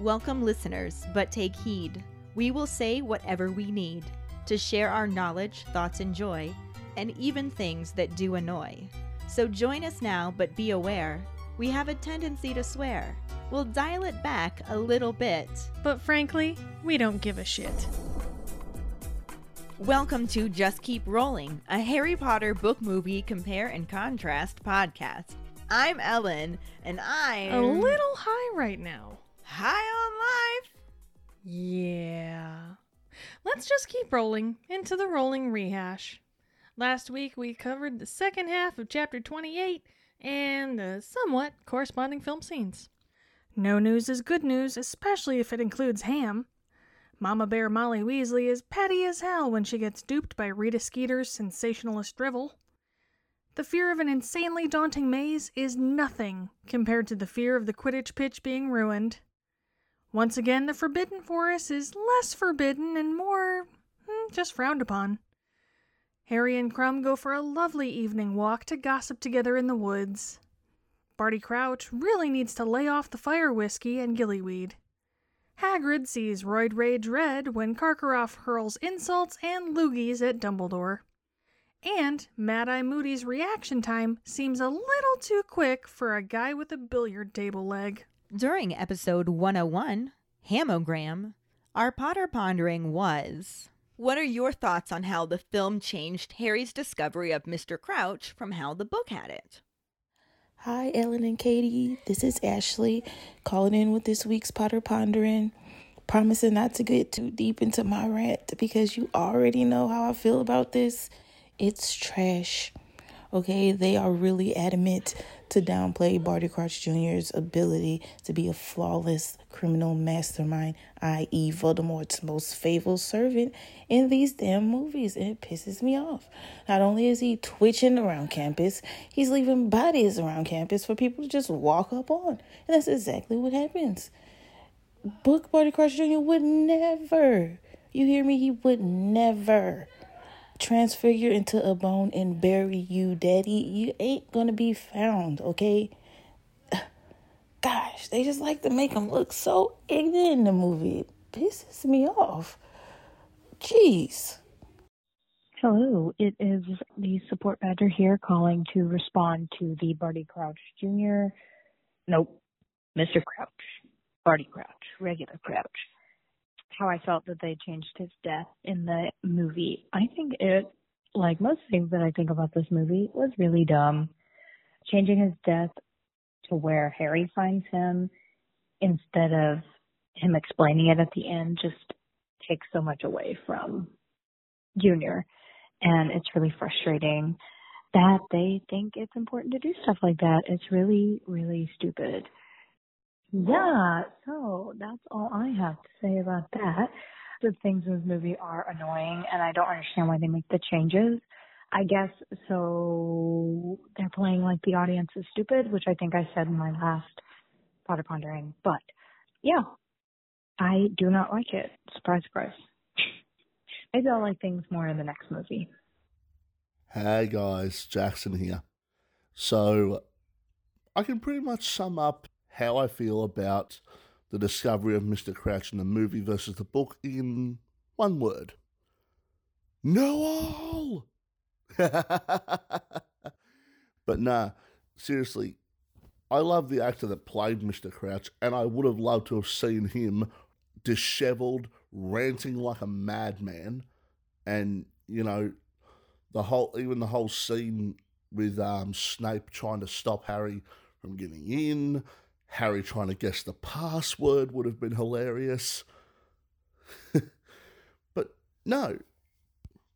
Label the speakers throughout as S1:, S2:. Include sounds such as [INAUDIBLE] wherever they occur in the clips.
S1: Welcome, listeners, but take heed. We will say whatever we need to share our knowledge, thoughts, and joy, and even things that do annoy. So join us now, but be aware we have a tendency to swear. We'll dial it back a little bit.
S2: But frankly, we don't give a shit.
S1: Welcome to Just Keep Rolling, a Harry Potter book movie compare and contrast podcast. I'm Ellen, and I'm
S2: A little high right now.
S1: High on life.
S2: Yeah. Let's just keep rolling into the rolling rehash. Last week we covered the second half of chapter 28 and the somewhat corresponding film scenes. No news is good news, especially if it includes Ham. Mama Bear Molly Weasley is petty as hell when she gets duped by Rita Skeeter's sensationalist drivel. The fear of an insanely daunting maze is nothing compared to the fear of the Quidditch pitch being ruined. Once again, the Forbidden Forest is less forbidden and more hmm, just frowned upon. Harry and Krum go for a lovely evening walk to gossip together in the woods. Barty Crouch really needs to lay off the fire whiskey and gillyweed. Hagrid sees Roid Rage red when Karkaroff hurls insults and loogies at Dumbledore. And Mad Eye Moody's reaction time seems a little too quick for a guy with a billiard table leg.
S1: During episode 101, Hamogram, our Potter pondering was What are your thoughts on how the film changed Harry's discovery of Mr. Crouch from how the book had it?
S3: Hi, Ellen and Katie. This is Ashley calling in with this week's Potter Pondering. Promising not to get too deep into my rant because you already know how I feel about this. It's trash. Okay, they are really adamant to downplay Barty Crouch Jr.'s ability to be a flawless criminal mastermind, i.e., Voldemort's most faithful servant in these damn movies, and it pisses me off. Not only is he twitching around campus, he's leaving bodies around campus for people to just walk up on, and that's exactly what happens. Book Barty Crouch Jr. would never, you hear me? He would never transfigure into a bone and bury you, daddy. You ain't gonna be found, okay? [SIGHS] Gosh, they just like to make him look so ignorant in the movie. It pisses me off. Jeez.
S4: Hello, it is the support badger here calling to respond to the Barty Crouch Jr. Nope, Mr. Crouch. Barty Crouch, regular Crouch. How I felt that they changed his death in the movie. I think it, like most things that I think about this movie, was really dumb. Changing his death to where Harry finds him instead of him explaining it at the end just takes so much away from Junior and it's really frustrating that they think it's important to do stuff like that. It's really, really stupid. Yeah, so that's all I have to say about that. The things in this movie are annoying and I don't understand why they make the changes. I guess so they're playing like the audience is stupid, which I think I said in my last Potter Pondering. But yeah, I do not like it. Surprise, surprise. Maybe I'll like things more in the next movie.
S5: Hey guys, Jackson here. So, I can pretty much sum up how I feel about the discovery of Mr. Crouch in the movie versus the book in one word Noel! [LAUGHS] but nah, seriously, I love the actor that played Mr. Crouch, and I would have loved to have seen him disheveled, ranting like a madman, and you know, the whole even the whole scene with um, Snape trying to stop Harry from getting in, Harry trying to guess the password would have been hilarious. [LAUGHS] but no,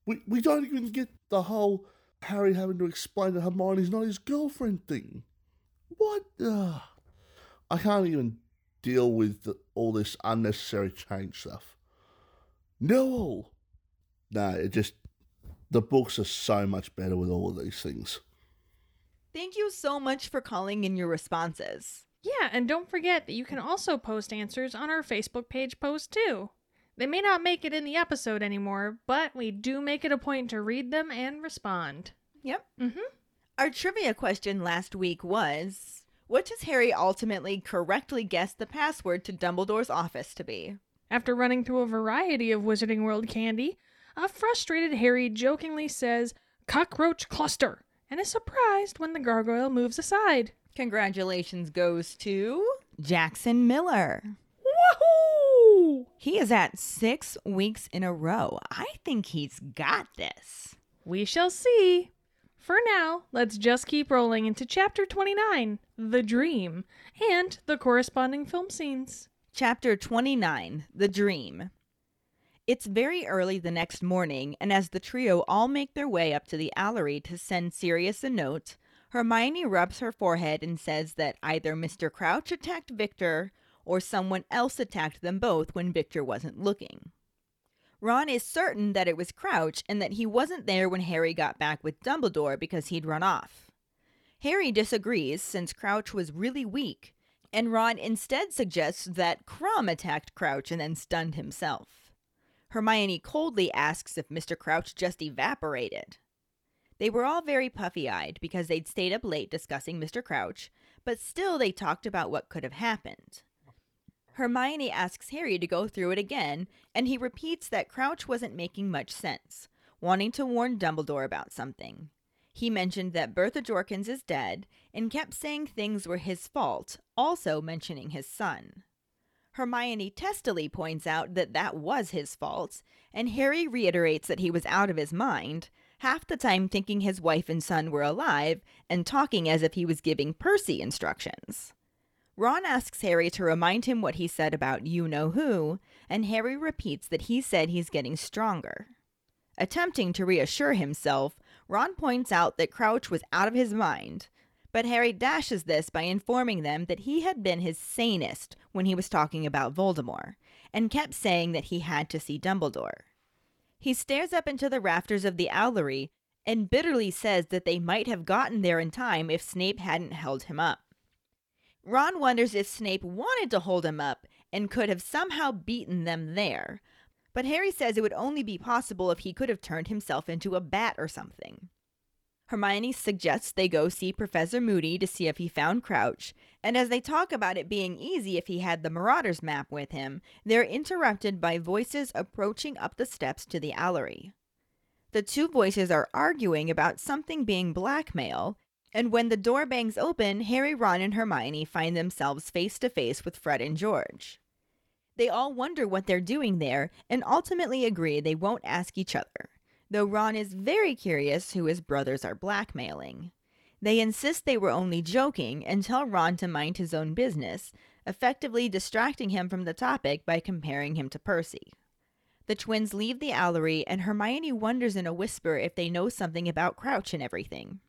S5: we we don't even get the whole Harry having to explain to Hermione's not his girlfriend thing. What? I can't even deal with the, all this unnecessary change stuff. No, no, it just the books are so much better with all of these things.
S1: Thank you so much for calling in your responses.
S2: Yeah, and don't forget that you can also post answers on our Facebook page post too. They may not make it in the episode anymore, but we do make it a point to read them and respond.
S1: Yep.
S2: Mm-hmm.
S1: Our trivia question last week was What does Harry ultimately correctly guess the password to Dumbledore's office to be?
S2: After running through a variety of Wizarding World candy, a frustrated Harry jokingly says, Cockroach cluster, and is surprised when the gargoyle moves aside.
S1: Congratulations goes to Jackson Miller.
S2: Wahoo!
S1: He is at six weeks in a row. I think he's got this.
S2: We shall see. For now, let's just keep rolling into chapter 29, The Dream, and the corresponding film scenes.
S1: Chapter 29 The Dream. It's very early the next morning, and as the trio all make their way up to the Owlery to send Sirius a note, Hermione rubs her forehead and says that either Mr. Crouch attacked Victor or someone else attacked them both when Victor wasn't looking. Ron is certain that it was Crouch and that he wasn't there when Harry got back with Dumbledore because he'd run off. Harry disagrees since Crouch was really weak, and Ron instead suggests that Krum attacked Crouch and then stunned himself. Hermione coldly asks if Mr. Crouch just evaporated. They were all very puffy eyed because they'd stayed up late discussing Mr. Crouch, but still they talked about what could have happened. Hermione asks Harry to go through it again, and he repeats that Crouch wasn't making much sense, wanting to warn Dumbledore about something. He mentioned that Bertha Jorkins is dead and kept saying things were his fault, also mentioning his son. Hermione testily points out that that was his fault, and Harry reiterates that he was out of his mind, half the time thinking his wife and son were alive and talking as if he was giving Percy instructions. Ron asks Harry to remind him what he said about you know who, and Harry repeats that he said he's getting stronger. Attempting to reassure himself, Ron points out that Crouch was out of his mind, but Harry dashes this by informing them that he had been his sanest when he was talking about Voldemort, and kept saying that he had to see Dumbledore. He stares up into the rafters of the owlery and bitterly says that they might have gotten there in time if Snape hadn't held him up. Ron wonders if Snape wanted to hold him up and could have somehow beaten them there, but Harry says it would only be possible if he could have turned himself into a bat or something. Hermione suggests they go see Professor Moody to see if he found Crouch, and as they talk about it being easy if he had the Marauders map with him, they're interrupted by voices approaching up the steps to the Owlery. The two voices are arguing about something being blackmail, and when the door bangs open, Harry, Ron, and Hermione find themselves face to face with Fred and George. They all wonder what they're doing there and ultimately agree they won't ask each other, though Ron is very curious who his brothers are blackmailing. They insist they were only joking and tell Ron to mind his own business, effectively distracting him from the topic by comparing him to Percy. The twins leave the Owlery, and Hermione wonders in a whisper if they know something about Crouch and everything.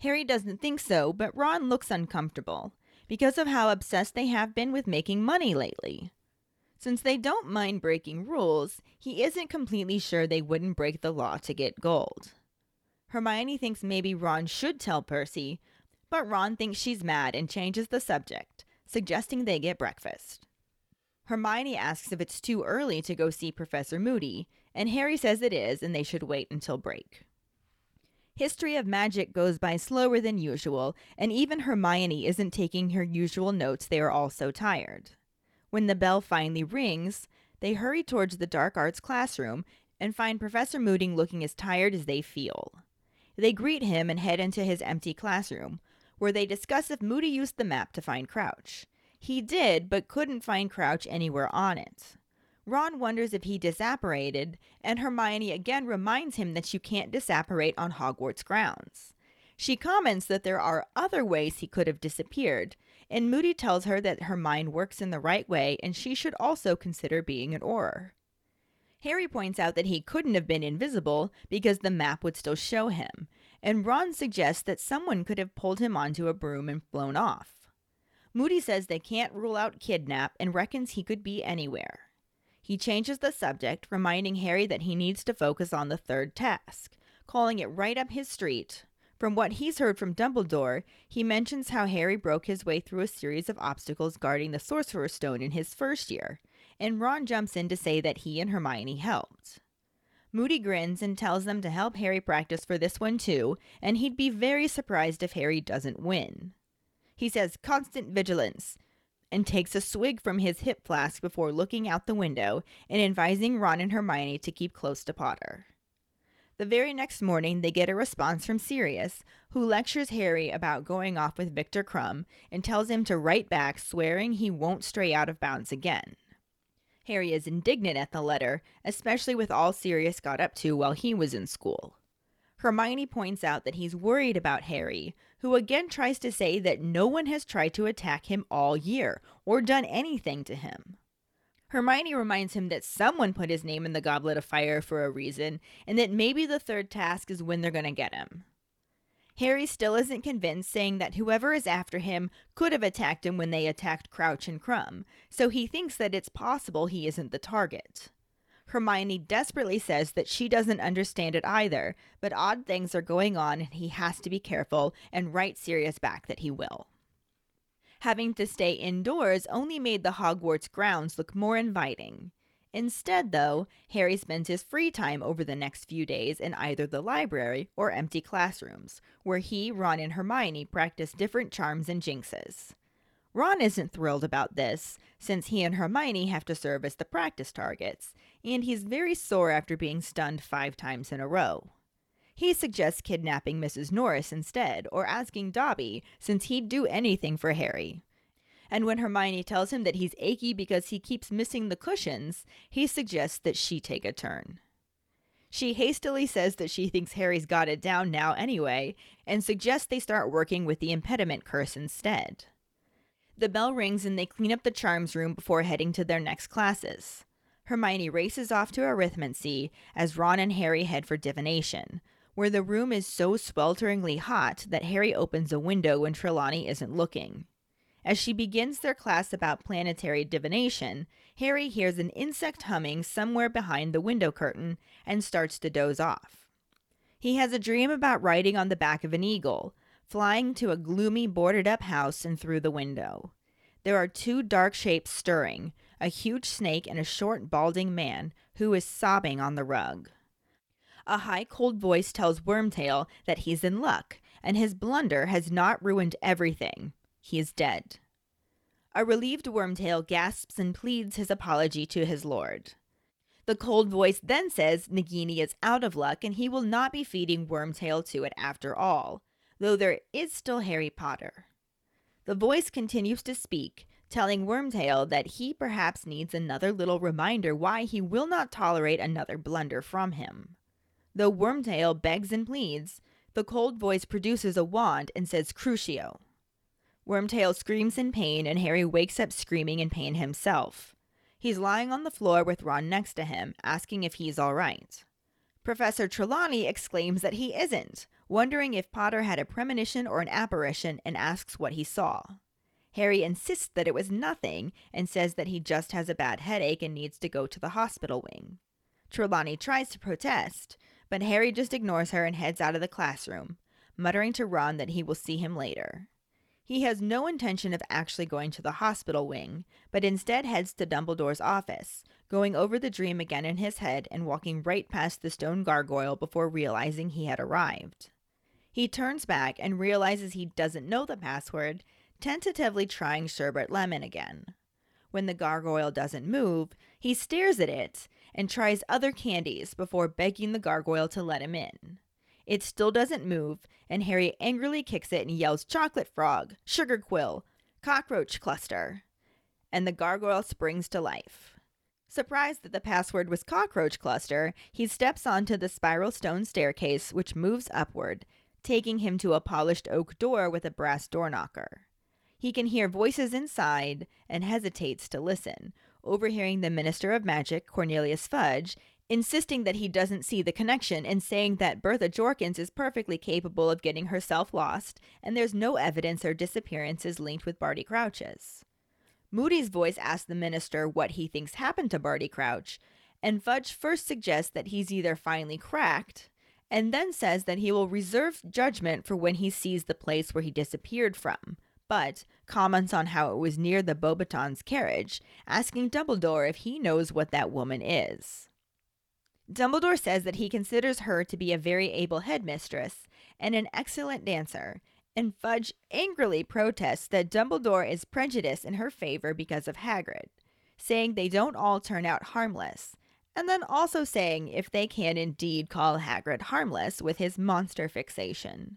S1: Harry doesn't think so, but Ron looks uncomfortable because of how obsessed they have been with making money lately. Since they don't mind breaking rules, he isn't completely sure they wouldn't break the law to get gold. Hermione thinks maybe Ron should tell Percy, but Ron thinks she's mad and changes the subject, suggesting they get breakfast. Hermione asks if it's too early to go see Professor Moody, and Harry says it is and they should wait until break. History of Magic goes by slower than usual, and even Hermione isn't taking her usual notes, they are all so tired. When the bell finally rings, they hurry towards the dark arts classroom and find Professor Moody looking as tired as they feel. They greet him and head into his empty classroom, where they discuss if Moody used the map to find Crouch. He did, but couldn't find Crouch anywhere on it. Ron wonders if he disapparated, and Hermione again reminds him that you can't disapparate on Hogwarts grounds. She comments that there are other ways he could have disappeared, and Moody tells her that her mind works in the right way and she should also consider being an Auror. Harry points out that he couldn't have been invisible because the map would still show him, and Ron suggests that someone could have pulled him onto a broom and flown off. Moody says they can't rule out kidnap and reckons he could be anywhere. He changes the subject, reminding Harry that he needs to focus on the third task, calling it right up his street. From what he's heard from Dumbledore, he mentions how Harry broke his way through a series of obstacles guarding the Sorcerer's Stone in his first year, and Ron jumps in to say that he and Hermione helped. Moody grins and tells them to help Harry practice for this one too, and he'd be very surprised if Harry doesn't win. He says constant vigilance and takes a swig from his hip flask before looking out the window and advising Ron and Hermione to keep close to Potter. The very next morning, they get a response from Sirius, who lectures Harry about going off with Victor Krum and tells him to write back, swearing he won't stray out of bounds again. Harry is indignant at the letter, especially with all Sirius got up to while he was in school. Hermione points out that he's worried about Harry, who again tries to say that no one has tried to attack him all year or done anything to him. Hermione reminds him that someone put his name in the Goblet of Fire for a reason, and that maybe the third task is when they're going to get him. Harry still isn't convinced, saying that whoever is after him could have attacked him when they attacked Crouch and Krum, so he thinks that it's possible he isn't the target. Hermione desperately says that she doesn't understand it either, but odd things are going on and he has to be careful and write Sirius back that he will. Having to stay indoors only made the Hogwarts grounds look more inviting. Instead, though, Harry spends his free time over the next few days in either the library or empty classrooms, where he, Ron, and Hermione practice different charms and jinxes. Ron isn't thrilled about this, since he and Hermione have to serve as the practice targets, and he's very sore after being stunned five times in a row. He suggests kidnapping Mrs. Norris instead, or asking Dobby, since he'd do anything for Harry. And when Hermione tells him that he's achy because he keeps missing the cushions, he suggests that she take a turn. She hastily says that she thinks Harry's got it down now anyway, and suggests they start working with the impediment curse instead. The bell rings and they clean up the charms room before heading to their next classes. Hermione races off to arithmancy as Ron and Harry head for divination, where the room is so swelteringly hot that Harry opens a window when Trelawney isn't looking. As she begins their class about planetary divination, Harry hears an insect humming somewhere behind the window curtain and starts to doze off. He has a dream about riding on the back of an eagle, flying to a gloomy boarded up house and through the window. There are two dark shapes stirring a huge snake and a short, balding man who is sobbing on the rug. A high, cold voice tells Wormtail that he's in luck, and his blunder has not ruined everything. He is dead. A relieved Wormtail gasps and pleads his apology to his lord. The cold voice then says Nagini is out of luck and he will not be feeding Wormtail to it after all, though there is still Harry Potter. The voice continues to speak, telling Wormtail that he perhaps needs another little reminder why he will not tolerate another blunder from him. Though Wormtail begs and pleads, the cold voice produces a wand and says Crucio. Wormtail screams in pain, and Harry wakes up screaming in pain himself. He's lying on the floor with Ron next to him, asking if he's all right. Professor Trelawney exclaims that he isn't, wondering if Potter had a premonition or an apparition, and asks what he saw. Harry insists that it was nothing and says that he just has a bad headache and needs to go to the hospital wing. Trelawney tries to protest, but Harry just ignores her and heads out of the classroom, muttering to Ron that he will see him later. He has no intention of actually going to the hospital wing, but instead heads to Dumbledore's office, going over the dream again in his head and walking right past the stone gargoyle before realizing he had arrived. He turns back and realizes he doesn't know the password, tentatively trying sherbet lemon again. When the gargoyle doesn't move, he stares at it and tries other candies before begging the gargoyle to let him in. It still doesn't move, and Harry angrily kicks it and yells, Chocolate frog, sugar quill, cockroach cluster. And the gargoyle springs to life. Surprised that the password was cockroach cluster, he steps onto the spiral stone staircase, which moves upward, taking him to a polished oak door with a brass door knocker. He can hear voices inside and hesitates to listen, overhearing the Minister of Magic, Cornelius Fudge, insisting that he doesn't see the connection and saying that Bertha Jorkins is perfectly capable of getting herself lost and there's no evidence her disappearance is linked with Barty Crouch's. Moody's voice asks the minister what he thinks happened to Barty Crouch, and Fudge first suggests that he's either finally cracked, and then says that he will reserve judgment for when he sees the place where he disappeared from, but comments on how it was near the Beauxbatons carriage, asking Dumbledore if he knows what that woman is. Dumbledore says that he considers her to be a very able headmistress and an excellent dancer, and Fudge angrily protests that Dumbledore is prejudiced in her favor because of Hagrid, saying they don't all turn out harmless, and then also saying if they can indeed call Hagrid harmless with his monster fixation.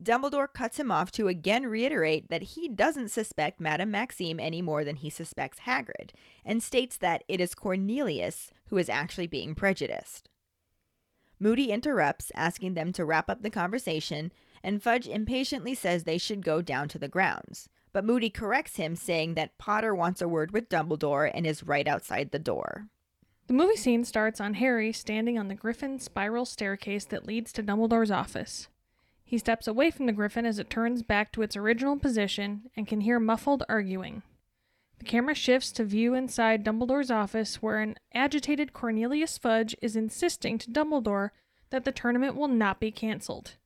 S1: Dumbledore cuts him off to again reiterate that he doesn't suspect Madame Maxime any more than he suspects Hagrid, and states that it is Cornelius who is actually being prejudiced. Moody interrupts, asking them to wrap up the conversation, and Fudge impatiently says they should go down to the grounds. But Moody corrects him, saying that Potter wants a word with Dumbledore and is right outside the door.
S2: The movie scene starts on Harry standing on the griffin spiral staircase that leads to Dumbledore's office. He steps away from the griffin as it turns back to its original position and can hear muffled arguing. The camera shifts to view inside Dumbledore's office where an agitated Cornelius Fudge is insisting to Dumbledore that the tournament will not be cancelled.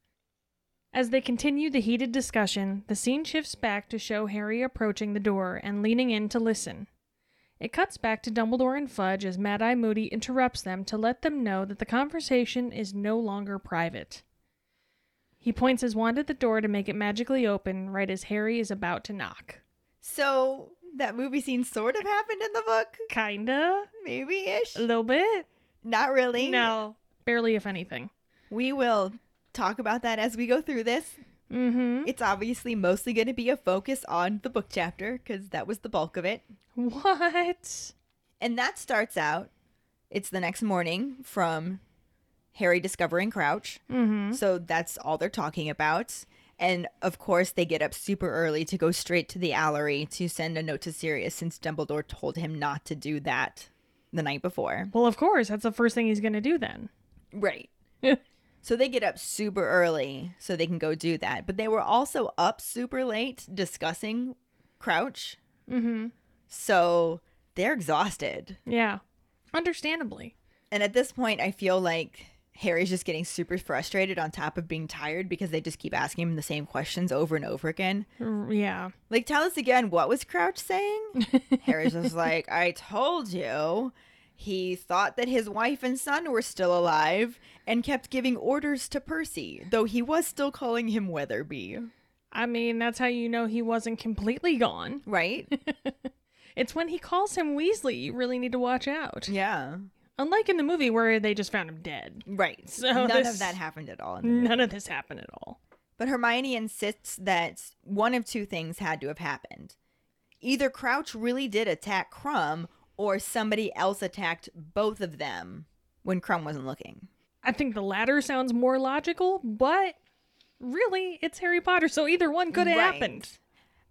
S2: As they continue the heated discussion, the scene shifts back to show Harry approaching the door and leaning in to listen. It cuts back to Dumbledore and Fudge as Mad Eye Moody interrupts them to let them know that the conversation is no longer private. He points his wand at the door to make it magically open right as Harry is about to knock.
S1: So, that movie scene sort of happened in the book?
S2: Kinda.
S1: Maybe ish?
S2: A little bit.
S1: Not really.
S2: No. Barely, if anything.
S1: We will talk about that as we go through this.
S2: Mm
S1: It's obviously mostly going to be a focus on the book chapter because that was the bulk of it.
S2: What?
S1: And that starts out, it's the next morning from Harry discovering Crouch.
S2: Mm hmm.
S1: So that's all they're talking about. And of course, they get up super early to go straight to the Owlery to send a note to Sirius since Dumbledore told him not to do that the night before.
S2: Well, of course. That's the first thing he's going to do then.
S1: Right. [LAUGHS] so they get up super early so they can go do that. But they were also up super late discussing Crouch.
S2: Mm hmm.
S1: So they're exhausted.
S2: Yeah. Understandably.
S1: And at this point, I feel like Harry's just getting super frustrated on top of being tired because they just keep asking him the same questions over and over again.
S2: Yeah.
S1: Like, tell us again, what was Crouch saying? [LAUGHS] Harry's just like, I told you. He thought that his wife and son were still alive and kept giving orders to Percy, though he was still calling him Weatherby.
S2: I mean, that's how you know he wasn't completely gone.
S1: Right? [LAUGHS]
S2: It's when he calls him Weasley you really need to watch out.
S1: yeah.
S2: Unlike in the movie where they just found him dead.
S1: Right.
S2: So
S1: None
S2: this-
S1: of that happened at all.
S2: None of this happened at all.
S1: But Hermione insists that one of two things had to have happened. Either Crouch really did attack Krum, or somebody else attacked both of them when Krum wasn't looking.
S2: I think the latter sounds more logical, but really, it's Harry Potter, so either one could have
S1: Right.
S2: happened.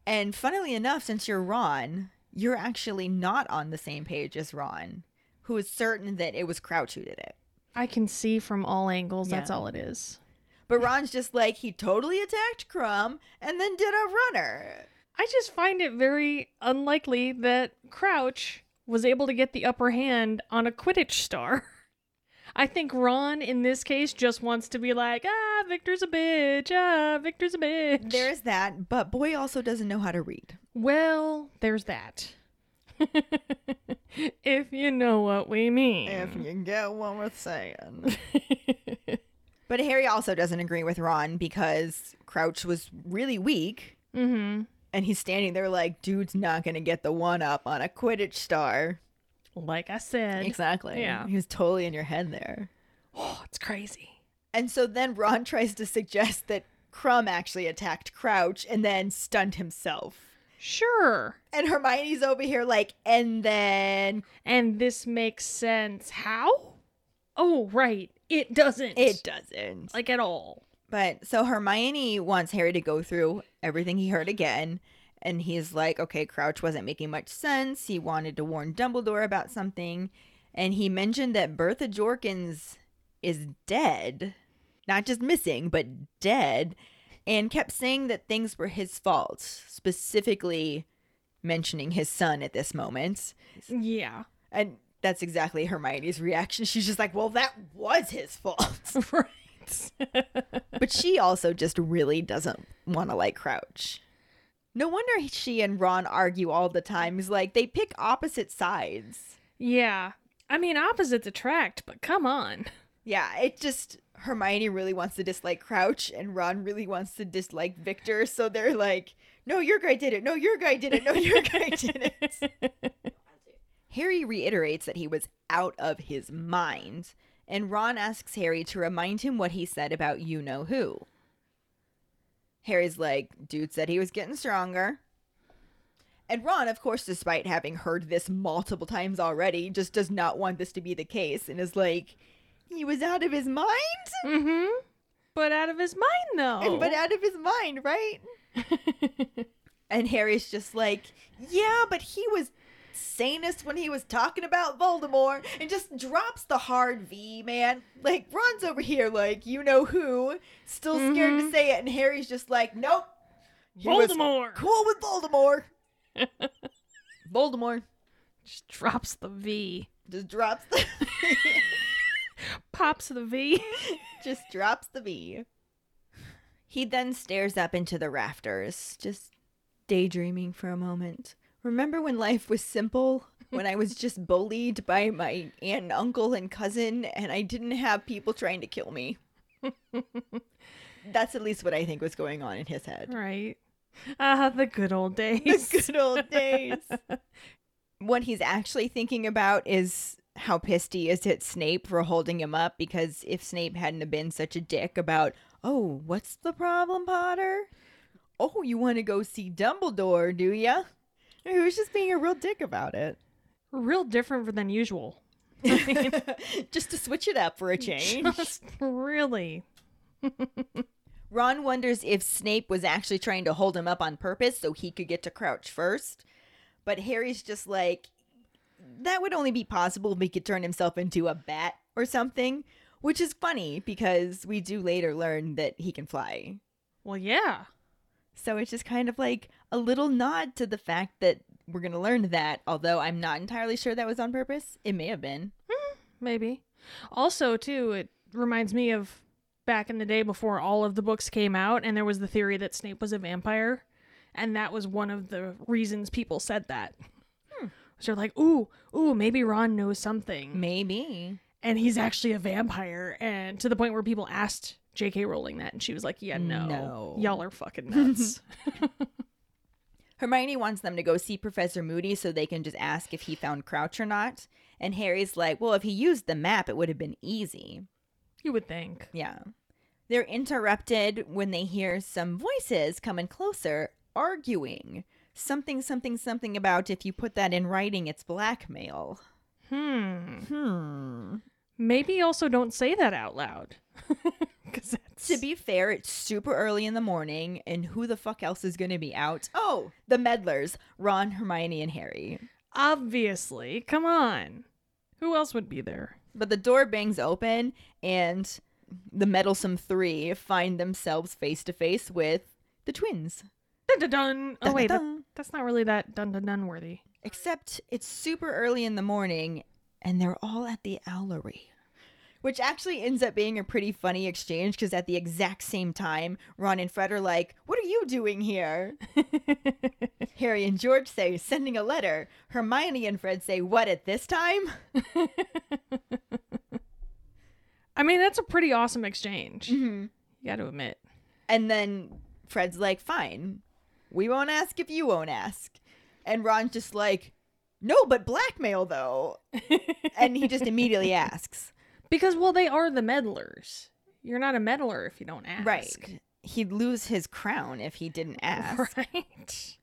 S1: And funnily enough, since you're Ron, you're actually not on the same page as Ron, who is certain that it was Crouch who did it.
S2: I can see from all angles that's
S1: Yeah.
S2: all it is.
S1: But Ron's just like, he totally attacked Krum and then did a runner.
S2: I just find it very unlikely that Crouch was able to get the upper hand on a Quidditch star. [LAUGHS] I think Ron in this case just wants to be like, ah, Victor's a bitch, ah, Victor's a bitch.
S1: There's that, but Boy also doesn't know how to read.
S2: Well, there's that. [LAUGHS] if you know what we mean.
S1: If you get what we're saying. [LAUGHS] but Harry also doesn't agree with Ron because Crouch was really weak.
S2: mm-hmm.
S1: And he's standing there like, dude's not going to get the one up on a Quidditch star.
S2: Like I said.
S1: Exactly.
S2: Yeah.
S1: He was totally in your head there. [GASPS]
S2: Oh, it's crazy.
S1: And so then Ron [LAUGHS] tries to suggest that Krum actually attacked Crouch and then stunned himself.
S2: Sure.
S1: And Hermione's over here like, and then
S2: And this makes sense. How? Oh, right. It doesn't.
S1: it doesn't.
S2: Like at all.
S1: But so Hermione wants Harry to go through everything he heard again. And he's like, okay, Crouch wasn't making much sense. He wanted to warn Dumbledore about something. And he mentioned that Bertha Jorkins is dead. Not just missing, but dead. And kept saying that things were his fault, specifically mentioning his son at this moment.
S2: Yeah.
S1: And that's exactly Hermione's reaction. She's just like, well, that was his fault. [LAUGHS]
S2: right. [LAUGHS]
S1: But she also just really doesn't want to like Crouch. No wonder she and Ron argue all the time. He's like they pick opposite sides.
S2: yeah. I mean, opposites attract, but come on.
S1: Yeah, it just Hermione really wants to dislike Crouch and Ron really wants to dislike Victor, so they're like, "No, your guy did it. No, your guy did it. No, your guy did it." [LAUGHS] Harry reiterates that he was out of his mind, and Ron asks Harry to remind him what he said about you know who. Harry's like, "Dude said he was getting stronger." And Ron, of course, despite having heard this multiple times already, just does not want this to be the case and is like, he was out of his mind?
S2: mm-hmm. But out of his mind, though.
S1: But out of his mind, right? [LAUGHS] and Harry's just like, yeah, but he was sanest when he was talking about Voldemort and just drops the hard V, man. Like, runs over here, like, you know who, still scared to
S2: Mhm.
S1: say it, and Harry's just like, nope. He
S2: Voldemort
S1: Cool with Voldemort. [LAUGHS] Voldemort
S2: just drops the V,
S1: just drops the [LAUGHS]
S2: pops the V. [LAUGHS]
S1: just drops the V. He then stares up into the rafters, just daydreaming for a moment. Remember when life was simple? When I was just bullied by my aunt and uncle and cousin, and I didn't have people trying to kill me. That's at least what I think was going on in his head.
S2: right. Ah, the good old days. [LAUGHS]
S1: The good old days. [LAUGHS] what he's actually thinking about is how pissed he is at Snape for holding him up because if Snape hadn't have been such a dick about, oh, what's the problem, Potter? Oh, you want to go see Dumbledore, do ya? He was just being a real dick about it.
S2: Real different than usual. [LAUGHS]
S1: just to switch it up for a change.
S2: Just really. [LAUGHS]
S1: Ron wonders if Snape was actually trying to hold him up on purpose so he could get to Crouch first. But Harry's just like, that would only be possible if he could turn himself into a bat or something, which is funny because we do later learn that he can fly.
S2: Well, yeah.
S1: So it's just kind of like a little nod to the fact that we're going to learn that, although I'm not entirely sure that was on purpose. It may have been.
S2: Hmm, maybe. Also, too, it reminds me of back in the day before all of the books came out, and there was the theory that Snape was a vampire, and that was one of the reasons people said that. So they're like, ooh, ooh, maybe Ron knows something,
S1: Maybe.
S2: and he's actually a vampire, and to the point where people asked J.K. Rowling that, and she was like, yeah, no,
S1: No.
S2: y'all are fucking nuts. [LAUGHS]
S1: Hermione wants them to go see Professor Moody so they can just ask if he found Crouch or not. And Harry's like, well, if he used the map, it would have been easy.
S2: you would think.
S1: Yeah. They're interrupted when they hear some voices coming closer, arguing. Something, something, something about if you put that in writing, it's blackmail.
S2: Hmm.
S1: Hmm.
S2: Maybe also don't say that out loud. [LAUGHS] Because.
S1: To be fair, it's super early in the morning, and who the fuck else is going to be out? Oh, the meddlers Ron, Hermione, and Harry.
S2: Obviously. Come on. Who else would be there?
S1: But the door bangs open, and the meddlesome three find themselves face to face with the twins.
S2: Dun dun dun. Oh wait,
S1: dun.
S2: That's not really that dun dun dun worthy.
S1: Except it's super early in the morning, and they're all at the Owlery. Which actually ends up being a pretty funny exchange because at the exact same time, Ron and Fred are like, What are you doing here? [LAUGHS] Harry and George say, Sending a letter. Hermione and Fred say, What at this time? [LAUGHS]
S2: I mean, that's a pretty awesome exchange.
S1: Mm-hmm.
S2: You got to admit.
S1: And then Fred's like, Fine, we won't ask if you won't ask. And Ron's just like, No, but blackmail though. [LAUGHS] and he just immediately asks.
S2: Because well, they are the meddlers. You're not a meddler if you don't ask.
S1: Right. He'd lose his crown if he didn't [LAUGHS] ask.
S2: Right.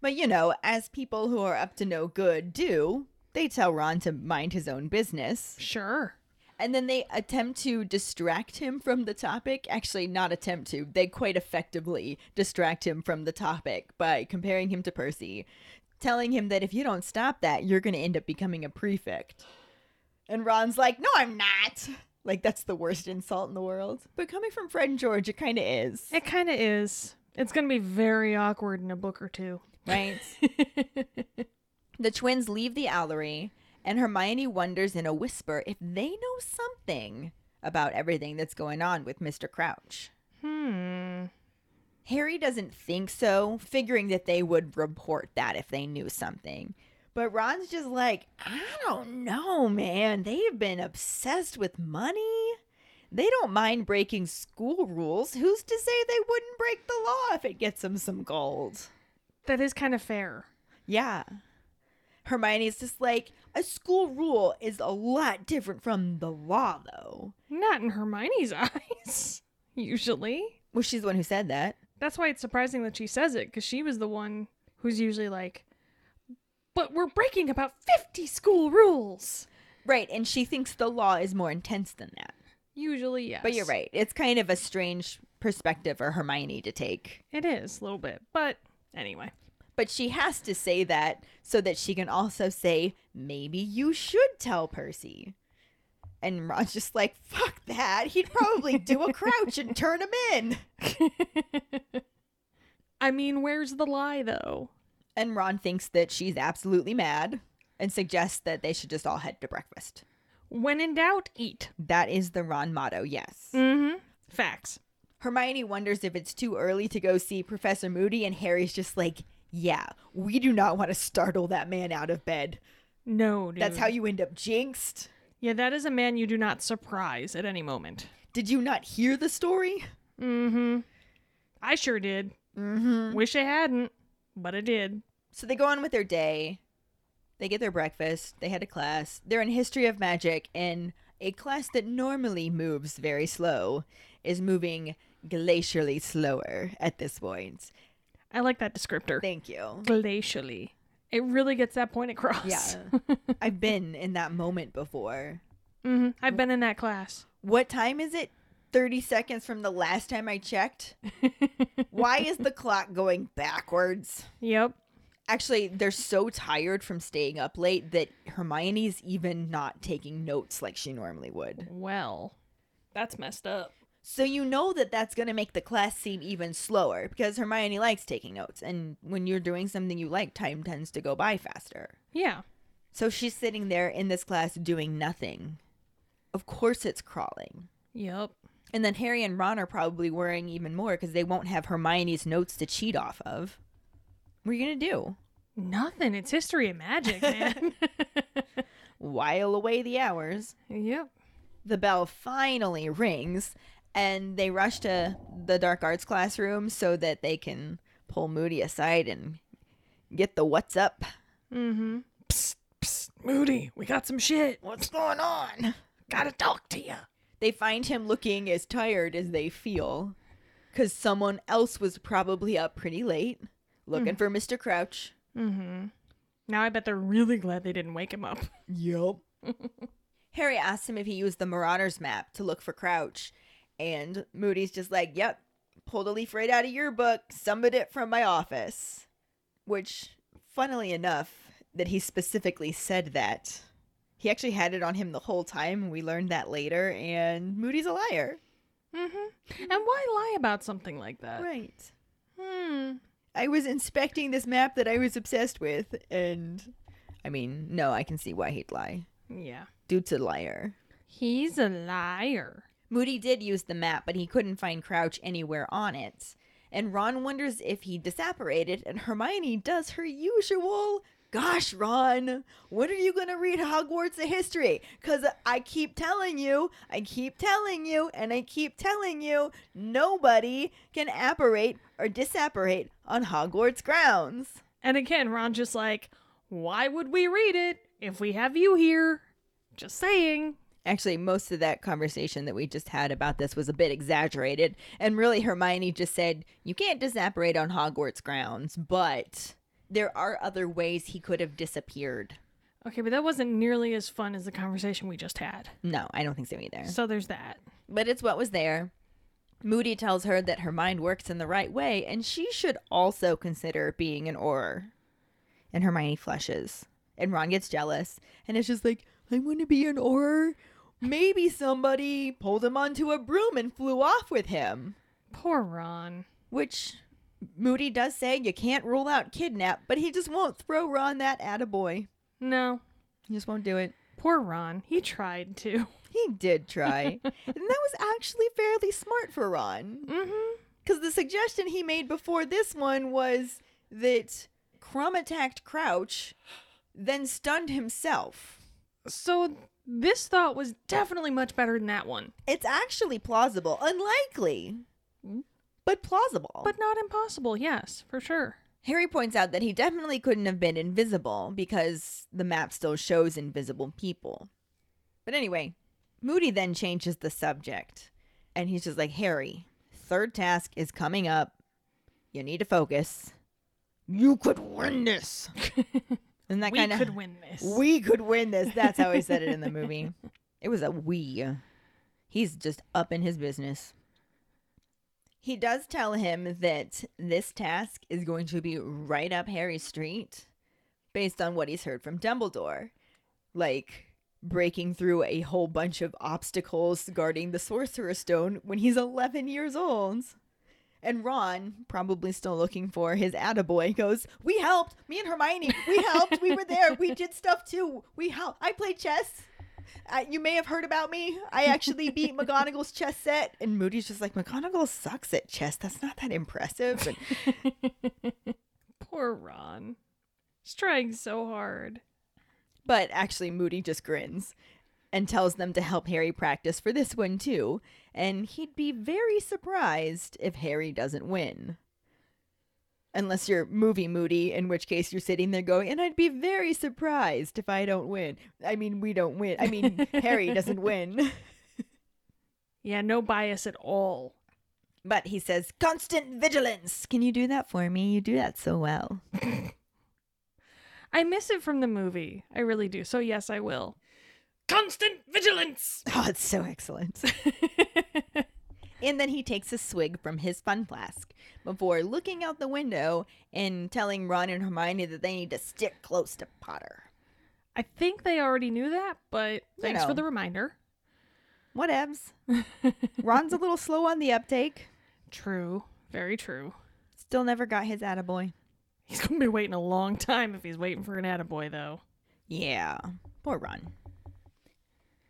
S1: But you know, as people who are up to no good do, they tell Ron to mind his own business.
S2: Sure.
S1: And then they attempt to distract him from the topic. Actually, not attempt to. They quite effectively distract him from the topic by comparing him to Percy, telling him that if you don't stop that, you're going to end up becoming a prefect. And Ron's like, no, I'm not. Like, that's the worst insult in the world. But coming from Fred and George, it kind of is.
S2: It kind of is. It's gonna be very awkward in a book or two.
S1: Right? [LAUGHS] the twins leave the Owlery, and Hermione wonders in a whisper if they know something about everything that's going on with Mr. Crouch.
S2: Hmm.
S1: Harry doesn't think so, figuring that they would report that if they knew something. But Ron's just like, I don't know, man. They've been obsessed with money. They don't mind breaking school rules. Who's to say they wouldn't break the law if it gets them some gold?
S2: That is kind of fair.
S1: Yeah. Hermione's just like, a school rule is a lot different from the law, though.
S2: Not in Hermione's [LAUGHS] eyes, usually.
S1: Well, she's the one who said that.
S2: That's why it's surprising that she says it, because she was the one who's usually like, but we're breaking about 50 school rules.
S1: Right, and she thinks the law is more intense than that.
S2: Usually, yes.
S1: But you're right. It's kind of a strange perspective for Hermione to take.
S2: It is a little bit. But anyway.
S1: But she has to say that so that she can also say, maybe you should tell Percy. And Ron's just like, fuck that. He'd probably do a crouch and turn him in. [LAUGHS]
S2: I mean, where's the lie, though?
S1: And Ron thinks that she's absolutely mad and suggests that they should just all head to breakfast.
S2: When in doubt, eat.
S1: That is the Ron motto, yes.
S2: Mm hmm. Facts.
S1: Hermione wonders if it's too early to go see Professor Moody, and Harry's just like, yeah, we do not want to startle that man out of bed.
S2: No, dude.
S1: That's how you end up jinxed.
S2: Yeah, that is a man you do not surprise at any moment.
S1: Did you not hear the story?
S2: Mm hmm. I sure did.
S1: Mm-hmm.
S2: Wish I hadn't, but I did.
S1: So they go on with their day. They get their breakfast. They head to class. They're in history of magic, and a class that normally moves very slow is moving glacially slower at this point.
S2: I like that descriptor.
S1: Thank you.
S2: Glacially. It really gets that point across.
S1: Yeah. [LAUGHS] I've been in that moment before.
S2: hmm I've been in that class.
S1: What time is it? 30 seconds from the last time I checked? [LAUGHS] Why is the clock going backwards?
S2: Yep.
S1: Actually, they're so tired from staying up late that Hermione's even not taking notes like she normally would.
S2: Well, that's messed up.
S1: So you know that that's going to make the class seem even slower because Hermione likes taking notes. And when you're doing something you like, time tends to go by faster.
S2: Yeah.
S1: So she's sitting there in this class doing nothing. Of course it's crawling.
S2: Yep.
S1: And then Harry and Ron are probably worrying even more because they won't have Hermione's notes to cheat off of. What are you going to do?
S2: Nothing. It's history and magic, [LAUGHS] man.
S1: While away the hours.
S2: yep.
S1: The bell finally rings, and they rush to the dark arts classroom so that they can pull Moody aside and get the what's up.
S2: Mm-hmm. Psst, psst, Moody, we got some shit.
S1: What's going on?
S2: Gotta talk to you.
S1: They find him looking as tired as they feel because someone else was probably up pretty late looking for Mr. Crouch.
S2: Mm-hmm. Now I bet they're really glad they didn't wake him up.
S1: Yep. [LAUGHS] Harry asks him if he used the Marauders map to look for Crouch, and Moody's just like, "Yep, pulled a leaf right out of your book, summoned it from my office." Which, funnily enough, that he specifically said that. He actually had it on him the whole time. We learned that later, and Moody's a liar.
S2: Mm-hmm. And why lie about something like that?
S1: Right.
S2: Hmm.
S1: I was inspecting this map that I was obsessed with, and I mean, no, I can see why he'd lie.
S2: Yeah.
S1: Dude's a liar.
S2: He's a liar.
S1: Moody did use the map, but he couldn't find Crouch anywhere on it. And Ron wonders if he disapparated, and Hermione does her usual. Gosh, Ron, when are you going to read Hogwarts of History? Because I keep telling you, I keep telling you, and I keep telling you, nobody can apparate or disapparate on Hogwarts grounds.
S2: And again, Ron just like, why would we read it if we have you here? Just saying.
S1: Actually, most of that conversation that we just had about this was a bit exaggerated. And really, Hermione just said, You can't disapparate on Hogwarts grounds, but there are other ways he could have disappeared.
S2: Okay, but that wasn't nearly as fun as the conversation we just had.
S1: No, I don't think so either.
S2: So there's that.
S1: But it's what was there. Moody tells her that her mind works in the right way, and she should also consider being an Auror. And Hermione flushes. And Ron gets jealous, and it's just like, I want to be an Auror. Maybe somebody pulled him onto a broom and flew off with him.
S2: Poor Ron.
S1: Which Moody does say you can't rule out kidnap, but he just won't throw Ron that attaboy.
S2: No.
S1: He just won't do it.
S2: Poor Ron. He tried to. [LAUGHS]
S1: He did try. and that was actually fairly smart for Ron.
S2: Mm-hmm.
S1: Because the suggestion he made before this one was that Krum attacked Crouch, then stunned himself.
S2: So This thought was definitely much better than that one,
S1: It's actually plausible. Unlikely, but plausible.
S2: but not impossible. Yes, for sure.
S1: Harry points out that he definitely couldn't have been invisible because the map still shows invisible people. But anyway, Moody then changes the subject and he's just like, Harry, third task is coming up. You need to focus. You could win this. [LAUGHS] And that kind of
S2: could win this. [LAUGHS]
S1: We could win this. That's how he said it in the [LAUGHS] movie. It was a we. He's just up in his business. He does tell him that this task is going to be right up Harry's street based on what he's heard from Dumbledore. Like breaking through a whole bunch of obstacles guarding the Sorcerer's Stone when he's 11 years old. And Ron, probably still looking for his attaboy, goes, We helped! Me and Hermione, we helped! We were there! We did stuff too! We helped! I played chess! Uh, you may have heard about me. I actually beat McGonagall's chess set. And Moody's just like, McGonagall sucks at chess. That's not that impressive. And, [LAUGHS]
S2: Poor Ron. He's trying so hard.
S1: but actually, Moody just grins and tells them to help Harry practice for this one too. And he'd be very surprised if Harry doesn't win. Unless you're movie Moody, in which case you're sitting there going, and I'd be very surprised if I don't win. I mean, we don't win. I mean, Harry doesn't win. [LAUGHS]
S2: Yeah, no bias at all.
S1: But he says, constant vigilance. Can you do that for me? You do that so well. [LAUGHS]
S2: I miss it from the movie. I really do. So, yes, I will. Constant vigilance! [LAUGHS]
S1: Oh, it's so excellent. [LAUGHS] and then he takes a swig from his fun flask before looking out the window and telling Ron and Hermione that they need to stick close to Potter.
S2: I think they already knew that, but thanks
S1: know.
S2: for the reminder.
S1: Whatevs. [LAUGHS] Ron's a little slow on the uptake.
S2: True. Very true.
S1: Still never got his attaboy.
S2: He's going to be waiting a long time if he's waiting for an attaboy, though.
S1: Yeah, poor Ron.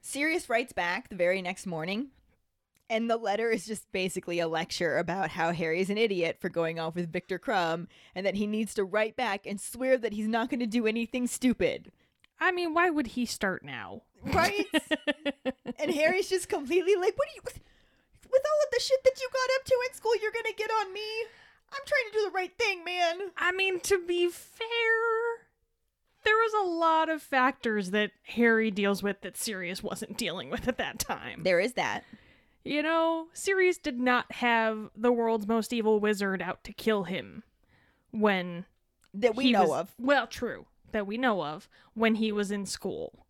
S1: Sirius writes back the very next morning, and the letter is just basically a lecture about how Harry's an idiot for going off with Viktor Krum, and that he needs to write back and swear that he's not going to do anything stupid.
S2: I mean, why would he start now?
S1: Right? [LAUGHS] and Harry's just completely like, "What are you? With all of the shit that you got up to in school, you're gonna get on me? I'm trying to do the right thing, man."
S2: I mean, to be fair, there was a lot of factors that Harry deals with that Sirius wasn't dealing with at that time.
S1: There is that.
S2: You know, Sirius did not have the world's most evil wizard out to kill him when
S1: That we know
S2: was-
S1: of.
S2: Well, true, that we know of when he was in school.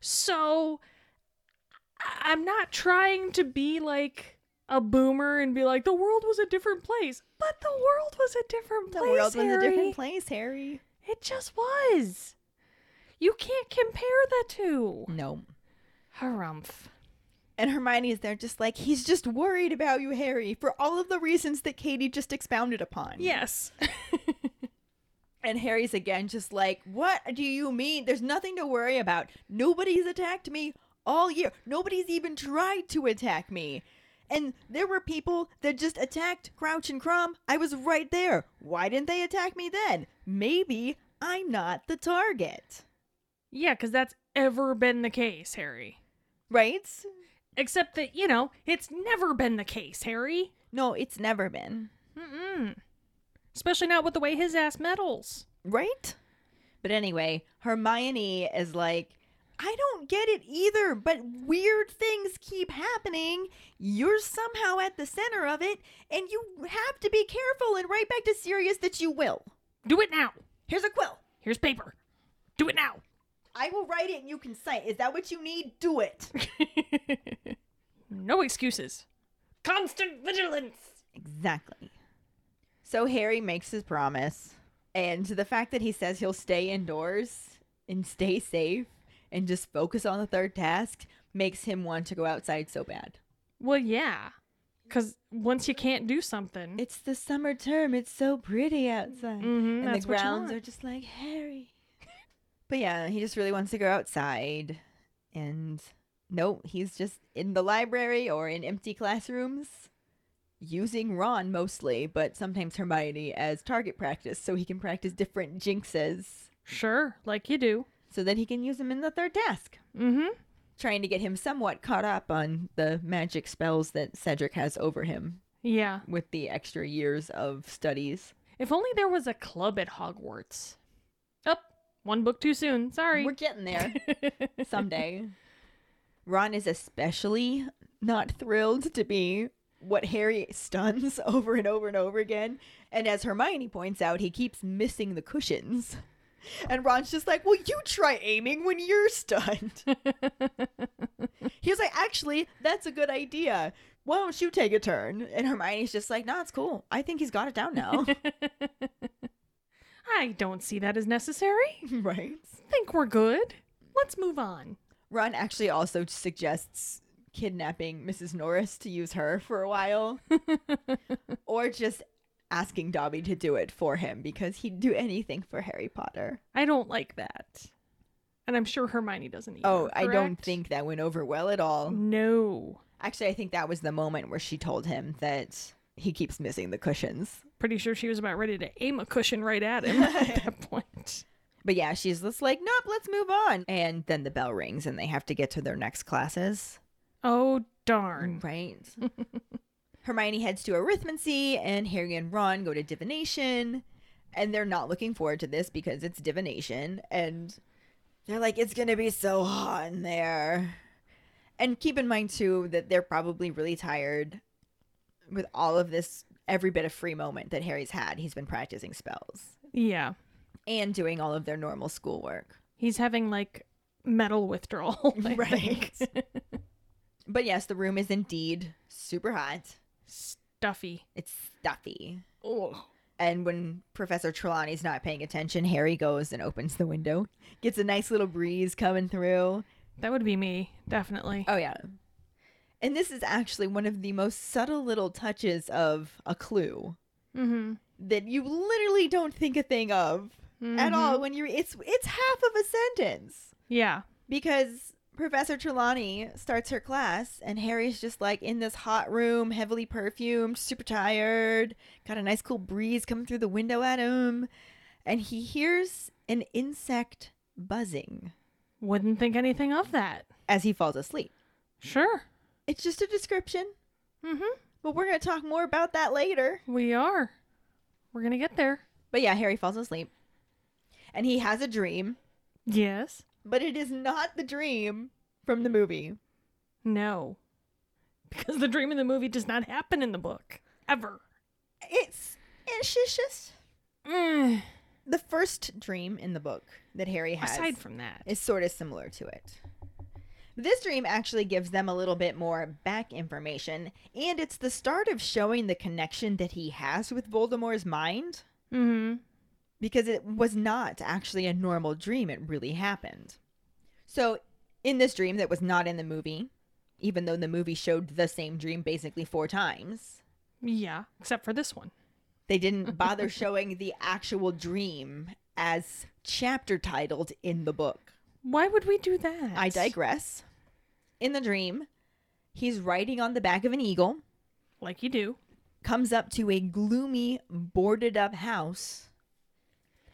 S2: So I'm not trying to be like a boomer and be like the world was a different place, but the world was a different
S1: The
S2: place.
S1: The world was a different place, Harry.
S2: It just was. You can't compare the two.
S1: No.
S2: Harumph.
S1: And Hermione is there just like, he's just worried about you, Harry, for all of the reasons that Katie just expounded upon.
S2: Yes. [LAUGHS]
S1: And Harry's again just like, what do you mean? There's nothing to worry about. Nobody's attacked me all year. Nobody's even tried to attack me. And there were people that just attacked Crouch and Krum. I was right there. Why didn't they attack me then? Maybe I'm not the target.
S2: yeah, because that's ever been the case, Harry.
S1: Right?
S2: Except that, you know, it's never been the case, Harry.
S1: No, it's never been.
S2: Mm-mm. Especially not with the way his ass meddles.
S1: Right? But anyway, Hermione is like, I don't get it either, but weird things keep happening. You're somehow at the center of it, and you have to be careful and write back to Sirius that you will.
S2: Do it now.
S1: Here's a quill.
S2: Here's paper. Do it now.
S1: I will write it and you can cite. Is that what you need? Do it. [LAUGHS]
S2: no excuses. Constant vigilance.
S1: Exactly. So Harry makes his promise, and the fact that he says he'll stay indoors and stay safe and just focus on the third task makes him want to go outside so bad.
S2: Well, yeah. Because once you can't do something,
S1: It's the summer term. It's so pretty outside.
S2: Mhm,
S1: and the grounds are just like Harry. [LAUGHS] but yeah, he just really wants to go outside. And no, he's just in the library or in empty classrooms using Ron mostly, but sometimes Hermione as target practice so he can practice different jinxes
S2: sure, like you do.
S1: So that he can use them in the third task.
S2: Mm-hmm.
S1: trying to get him somewhat caught up on the magic spells that Cedric has over him
S2: Yeah.
S1: with the extra years of studies.
S2: If only there was a club at Hogwarts. Up. one book too soon. Sorry.
S1: We're getting there [LAUGHS] someday. Ron is especially not thrilled to be what Harry stuns [LAUGHS] over and over and over again. And as Hermione points out, he keeps missing the cushions. [LAUGHS] And Ron's just like, Well, you try aiming when you're stunned. [LAUGHS] He's like, Actually, that's a good idea. Why don't you take a turn? And Hermione's just like, Nah, it's cool. I think he's got it down now. [LAUGHS]
S2: I don't see that as necessary.
S1: right.
S2: think we're good. Let's move on.
S1: Ron actually also suggests kidnapping Mrs. Norris to use her for a while, or just asking Dobby to do it for him because he'd do anything for Harry Potter.
S2: I don't like that. And I'm sure Hermione doesn't either.
S1: oh, I don't think that went over well at all.
S2: No.
S1: Actually, I think that was the moment where she told him that he keeps missing the cushions.
S2: Pretty sure she was about ready to aim a cushion right at him [LAUGHS] at that point.
S1: But yeah, she's just like, nope, let's move on. And then the bell rings and they have to get to their next classes.
S2: Oh, darn.
S1: Right. [LAUGHS] Hermione heads to arithmancy, and Harry and Ron go to divination. And they're not looking forward to this because it's divination. And they're like, it's going to be so hot in there. And keep in mind, too, that they're probably really tired with all of this, every bit of free moment that Harry's had. He's been practicing spells
S2: Yeah.
S1: and doing all of their normal schoolwork.
S2: He's having like metal withdrawal. [LAUGHS] I
S1: Right.
S2: think. [LAUGHS]
S1: But yes, the room is indeed super hot.
S2: Stuffy.
S1: It's stuffy.
S2: Oh.
S1: And when Professor Trelawney's not paying attention, Harry goes and opens the window, gets a nice little breeze coming through.
S2: That would be me, definitely.
S1: Oh, yeah. And this is actually one of the most subtle little touches of a clue
S2: Mm-hmm.
S1: that you literally don't think a thing of at all when you're it's it's half of a sentence
S2: Yeah.
S1: because Professor Trelawney starts her class and Harry's just like in this hot room, heavily perfumed, super tired, got a nice cool breeze coming through the window at him, and he hears an insect buzzing
S2: Wouldn't think anything of that.
S1: as he falls asleep.
S2: Sure.
S1: It's just a description,
S2: Mm-hmm.
S1: but we're going to talk more about that later.
S2: We are. We're gonna get there.
S1: But yeah, Harry falls asleep. And he has a dream,
S2: Yes.
S1: But it is not the dream from the movie.
S2: No. Because the dream in the movie does not happen in the book. Ever.
S1: It's it's just- just
S2: Mm.
S1: the first dream in the book that Harry has
S2: Aside from that.
S1: is sort of similar to it. This dream actually gives them a little bit more back information, and it's the start of showing the connection that he has with Voldemort's mind,
S2: Mm-hmm.
S1: Because it was not actually a normal dream, it really happened. So, in this dream that was not in the movie, even though the movie showed the same dream basically four times,
S2: Yeah. Except for this one.
S1: they didn't [LAUGHS] bother showing the actual dream as chapter titled in the book.
S2: Why would we do that?
S1: I digress. In the dream, he's riding on the back of an eagle,
S2: Like you do.
S1: comes up to a gloomy, boarded up house,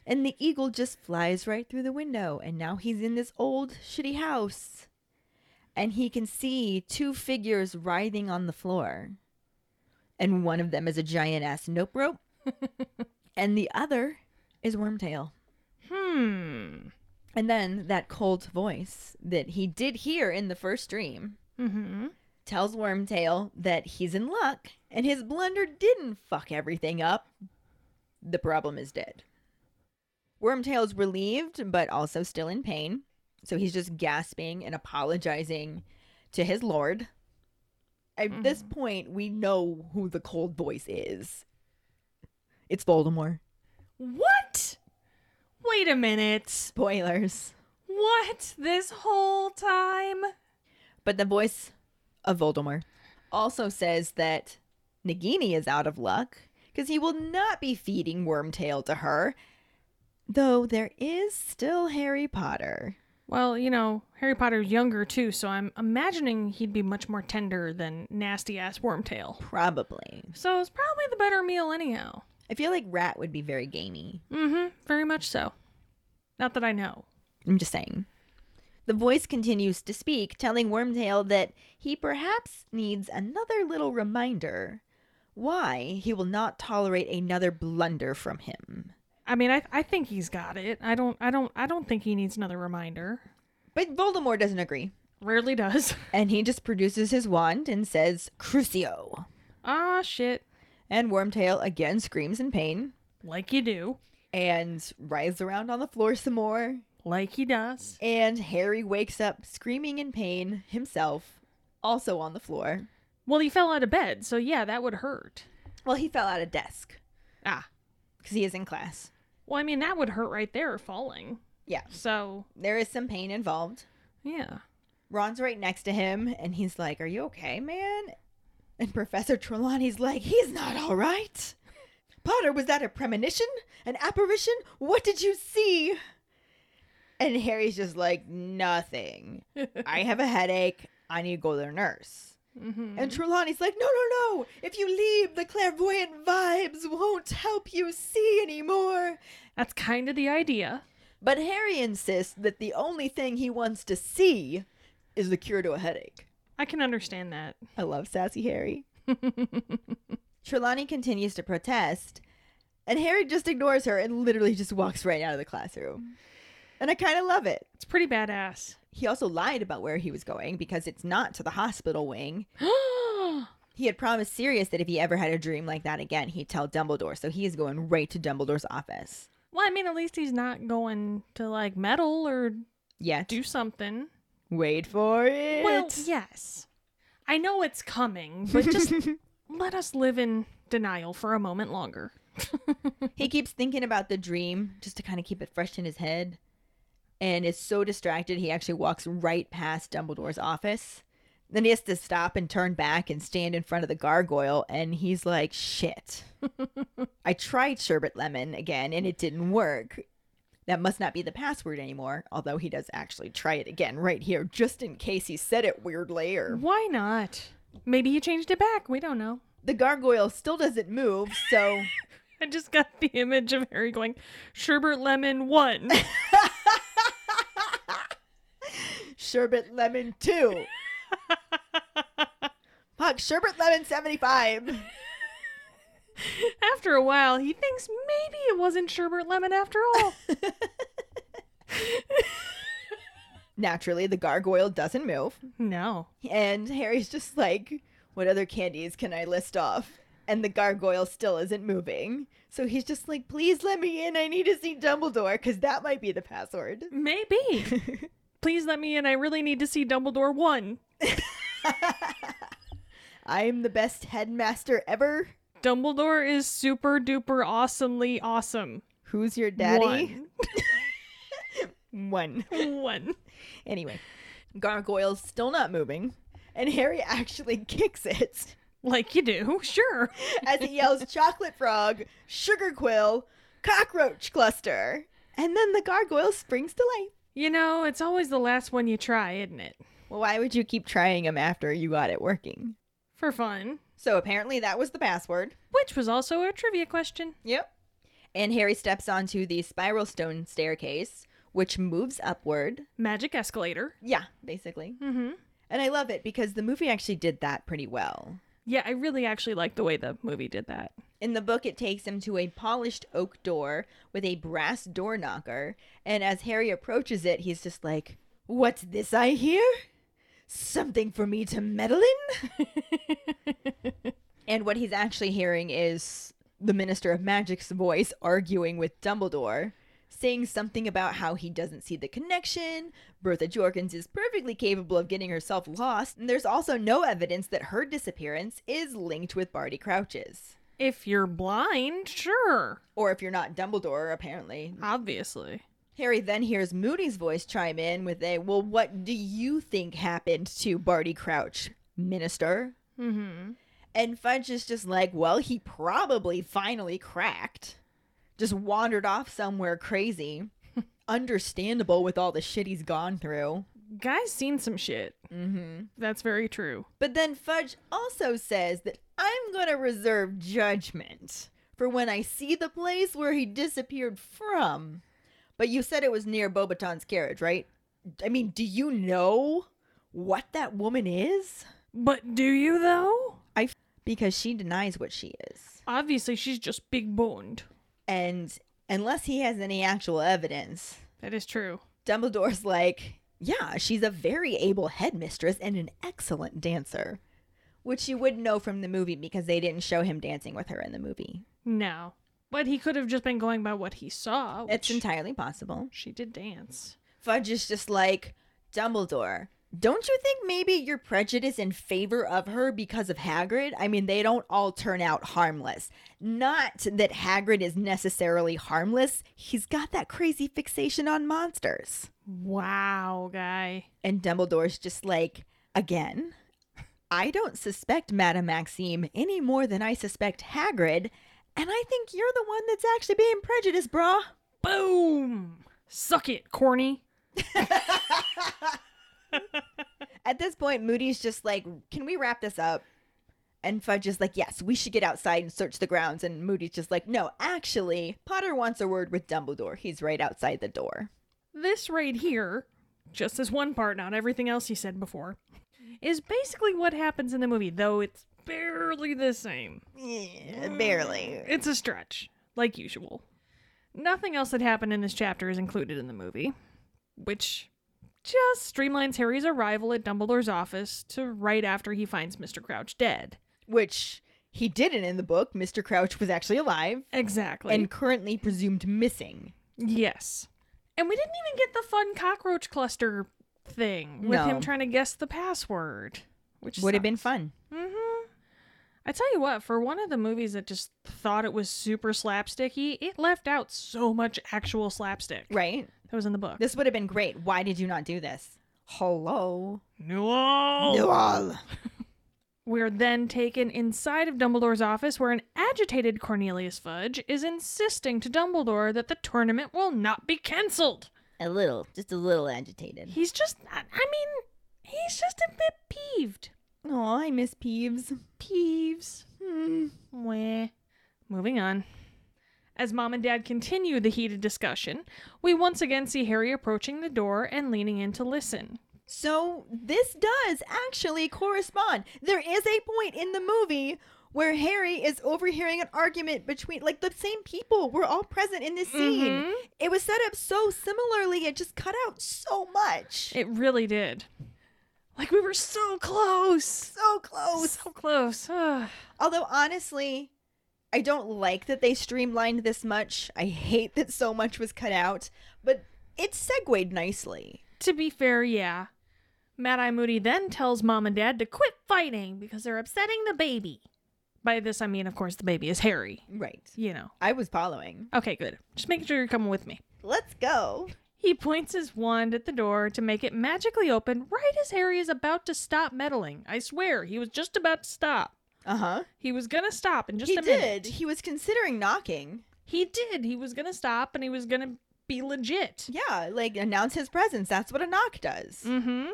S1: and the eagle just flies right through the window. And now he's in this old, shitty house. And he can see two figures writhing on the floor. And one of them is a giant ass nope rope, [LAUGHS] and the other is Wormtail.
S2: Hmm.
S1: And then that cold voice that he did hear in the first dream
S2: Mm-hmm.
S1: tells Wormtail that he's in luck and his blunder didn't fuck everything up. The problem is dead. Wormtail's relieved, but also still in pain. So he's just gasping and apologizing to his lord. At mm-hmm. this point, we know who the cold voice is. It's Voldemort.
S2: What? Wait a minute.
S1: Spoilers.
S2: What? This whole time?
S1: But the voice of Voldemort also says that Nagini is out of luck because he will not be feeding Wormtail to her, though there is still Harry Potter.
S2: Well, you know, Harry Potter's younger too, so I'm imagining he'd be much more tender than nasty ass Wormtail.
S1: Probably.
S2: So it's probably the better meal anyhow.
S1: I feel like Rat would be very gamey.
S2: Mm-hmm. Very much so. Not that I know.
S1: I'm just saying. The voice continues to speak, telling Wormtail that he perhaps needs another little reminder why he will not tolerate another blunder from him.
S2: I mean, I I think he's got it. I don't I don't I don't think he needs another reminder.
S1: But Voldemort doesn't agree,
S2: Rarely does. [LAUGHS]
S1: and he just produces his wand and says, Crucio.
S2: Ah, shit.
S1: And Wormtail again screams in pain
S2: Like you do.
S1: and writhes around on the floor some more.
S2: Like he does.
S1: And Harry wakes up screaming in pain himself, also on the floor.
S2: Well, he fell out of bed, so yeah, that would hurt.
S1: Well, he fell out of desk
S2: Ah.
S1: because he is in class.
S2: Well, I mean, that would hurt right there, falling.
S1: Yeah,
S2: So,
S1: there is some pain involved.
S2: yeah.
S1: Ron's right next to him, and he's like, Are you okay, man? And Professor Trelawney's like, He's not all right. Potter, was that a premonition? An apparition? What did you see? And Harry's just like, Nothing. [LAUGHS] I have a headache. I need to go to the nurse.
S2: Hmm
S1: And Trelawney's like, No, no, no. If you leave, the clairvoyant vibes won't help you see anymore.
S2: That's kind of the idea.
S1: But Harry insists that the only thing he wants to see is the cure to a headache.
S2: I can understand that.
S1: I love sassy Harry. [LAUGHS] Trelawney continues to protest, and Harry just ignores her and literally just walks right out of the classroom. And I kind of love it.
S2: It's pretty badass.
S1: He also lied about where he was going because it's not to the hospital wing. [GASPS] He had promised Sirius that if he ever had a dream like that again, he'd tell Dumbledore. So he is going right to Dumbledore's office.
S2: well, I mean, at least he's not going to like meddle or
S1: Yet.
S2: do something.
S1: Wait for it.
S2: Well, yes. I know it's coming, but just [LAUGHS] let us live in denial for a moment longer. [LAUGHS]
S1: he keeps thinking about the dream just to kind of keep it fresh in his head and is so distracted he actually walks right past Dumbledore's office. Then he has to stop and turn back and stand in front of the gargoyle and he's like, "Shit. [LAUGHS] I tried sherbet lemon again and it didn't work." That must not be the password anymore, although he does actually try it again right here just in case he said it weirdly or
S2: Why not? Maybe he changed it back. We don't know.
S1: the gargoyle still doesn't move, so [LAUGHS]
S2: I just got the image of Harry going, sherbet Lemon 1. [LAUGHS]
S1: Sherbet Lemon 2. Fuck, Sherbet Lemon 75. [LAUGHS]
S2: after a while, he thinks maybe it wasn't sherbet Lemon after all. [LAUGHS]
S1: Naturally, the gargoyle doesn't move.
S2: no.
S1: And Harry's just like, what other candies can I list off? And the gargoyle still isn't moving. So he's just like, please let me in. I need to see Dumbledore because that might be the password.
S2: Maybe. [LAUGHS] Please let me in. I really need to see Dumbledore 1. [LAUGHS]
S1: I'm the best headmaster ever.
S2: Dumbledore is super duper awesomely awesome.
S1: Who's your daddy? One. [LAUGHS]
S2: One. One.
S1: Anyway, gargoyle's still not moving. And Harry actually [LAUGHS] kicks it.
S2: Like you do, sure.
S1: as he yells chocolate frog, sugar quill, cockroach cluster. And then the gargoyle springs to life.
S2: You know, it's always the last one you try, isn't it?
S1: Well, why would you keep trying them after you got it working?
S2: For fun.
S1: So apparently that was the password.
S2: Which was also a trivia question.
S1: Yep. And Harry steps onto the spiral stone staircase, which moves upward.
S2: Magic escalator.
S1: Yeah, basically.
S2: Mm-hmm.
S1: And I love it because the movie actually did that pretty well.
S2: Yeah, I really actually like the way the movie did that.
S1: In the book, it takes him to a polished oak door with a brass door knocker. And as Harry approaches it, he's just like, What's this I hear? Something for me to meddle in? [LAUGHS] and what he's actually hearing is the Minister of Magic's voice arguing with Dumbledore, saying something about how he doesn't see the connection. Bertha Jorkins is perfectly capable of getting herself lost, and there's also no evidence that her disappearance is linked with Barty Crouch's.
S2: If you're blind, sure.
S1: Or if you're not Dumbledore, apparently.
S2: Obviously.
S1: Harry then hears Moody's voice chime in with a, Well, what do you think happened to Barty Crouch, Minister?
S2: Mm-hmm.
S1: And Fudge is just like, Well, he probably finally cracked. Just wandered off somewhere crazy. [LAUGHS] Understandable with all the shit he's gone through.
S2: Guy's seen some shit.
S1: Mm-hmm.
S2: That's very true.
S1: But then Fudge also says that I'm going to reserve judgment for when I see the place where he disappeared from. But you said it was near Beauxbatons' carriage, right? I mean, do you know what that woman is?
S2: But do you though?
S1: I because she denies what she is.
S2: Obviously, she's just big boned.
S1: And unless he has any actual evidence,
S2: That is true.
S1: Dumbledore's like, yeah, she's a very able headmistress and an excellent dancer. Which you wouldn't know from the movie because they didn't show him dancing with her in the movie.
S2: No. But he could have just been going by what he saw.
S1: It's entirely possible.
S2: she did dance.
S1: Fudge is just like, Dumbledore, don't you think maybe you're prejudiced in favor of her because of Hagrid? I mean, they don't all turn out harmless. Not that Hagrid is necessarily harmless, he's got that crazy fixation on monsters.
S2: Wow, guy.
S1: And Dumbledore's just like, again, I don't suspect Madame Maxime any more than I suspect Hagrid, and I think you're the one that's actually being prejudiced, brah.
S2: Boom! Suck it, corny. [LAUGHS]
S1: At this point, Moody's just like, Can we wrap this up? And Fudge is like, Yes, we should get outside and search the grounds. And Moody's just like, No, actually, Potter wants a word with Dumbledore. He's right outside the door.
S2: This right here, just this one part, not everything else he said before, is basically what happens in the movie, though it's barely the same.
S1: Yeah, barely.
S2: It's a stretch, like usual. Nothing else that happened in this chapter is included in the movie, which just streamlines Harry's arrival at Dumbledore's office to right after he finds Mr. Crouch dead.
S1: Which he didn't in the book. Mr. Crouch was actually alive
S2: Exactly.
S1: and currently presumed missing.
S2: yes. And we didn't even get the fun cockroach cluster thing with
S1: No.
S2: him trying to guess the password, which
S1: Would have been fun.
S2: Mm-hmm. I tell you what, for one of the movies that just thought it was super slapsticky, it left out so much actual slapstick
S1: Right?
S2: That was in the book.
S1: This would have been great. Why did you not do this? Hello?
S2: No.
S1: Newell. [LAUGHS]
S2: We're then taken inside of Dumbledore's office where an agitated Cornelius Fudge is insisting to Dumbledore that the tournament will not be cancelled.
S1: A little, just a little agitated.
S2: He's just, I mean, he's just a bit peeved.
S1: Oh, I miss Peeves.
S2: Peeves.
S1: Hmm.
S2: Weh. Moving on. As mom and dad continue the heated discussion, we once again see Harry approaching the door and leaning in to listen.
S1: So this does actually correspond. There is a point in the movie where Harry is overhearing an argument between like the same people were all present in this scene.
S2: Mhm.
S1: It was set up so similarly, it just cut out so much.
S2: It really did. Like we were so close.
S1: so close.
S2: So close. [SIGHS]
S1: Although honestly, I don't like that they streamlined this much. I hate that so much was cut out, but it segued nicely.
S2: to be fair, yeah. Mad Eye Moody then tells mom and dad to quit fighting because they're upsetting the baby. By this, I mean, of course, the baby is Harry.
S1: Right.
S2: You know.
S1: I was following.
S2: Okay, good. Just making sure you're coming with me.
S1: Let's go.
S2: He points his wand at the door to make it magically open right as Harry is about to stop meddling. I swear, he was just about to stop.
S1: Uh huh.
S2: He was gonna stop in just a minute.
S1: He
S2: a
S1: did.
S2: minute.
S1: He was considering knocking.
S2: He did. He was gonna stop and he was gonna be legit.
S1: Yeah, like announce his presence. That's what a knock does.
S2: Mm-hmm.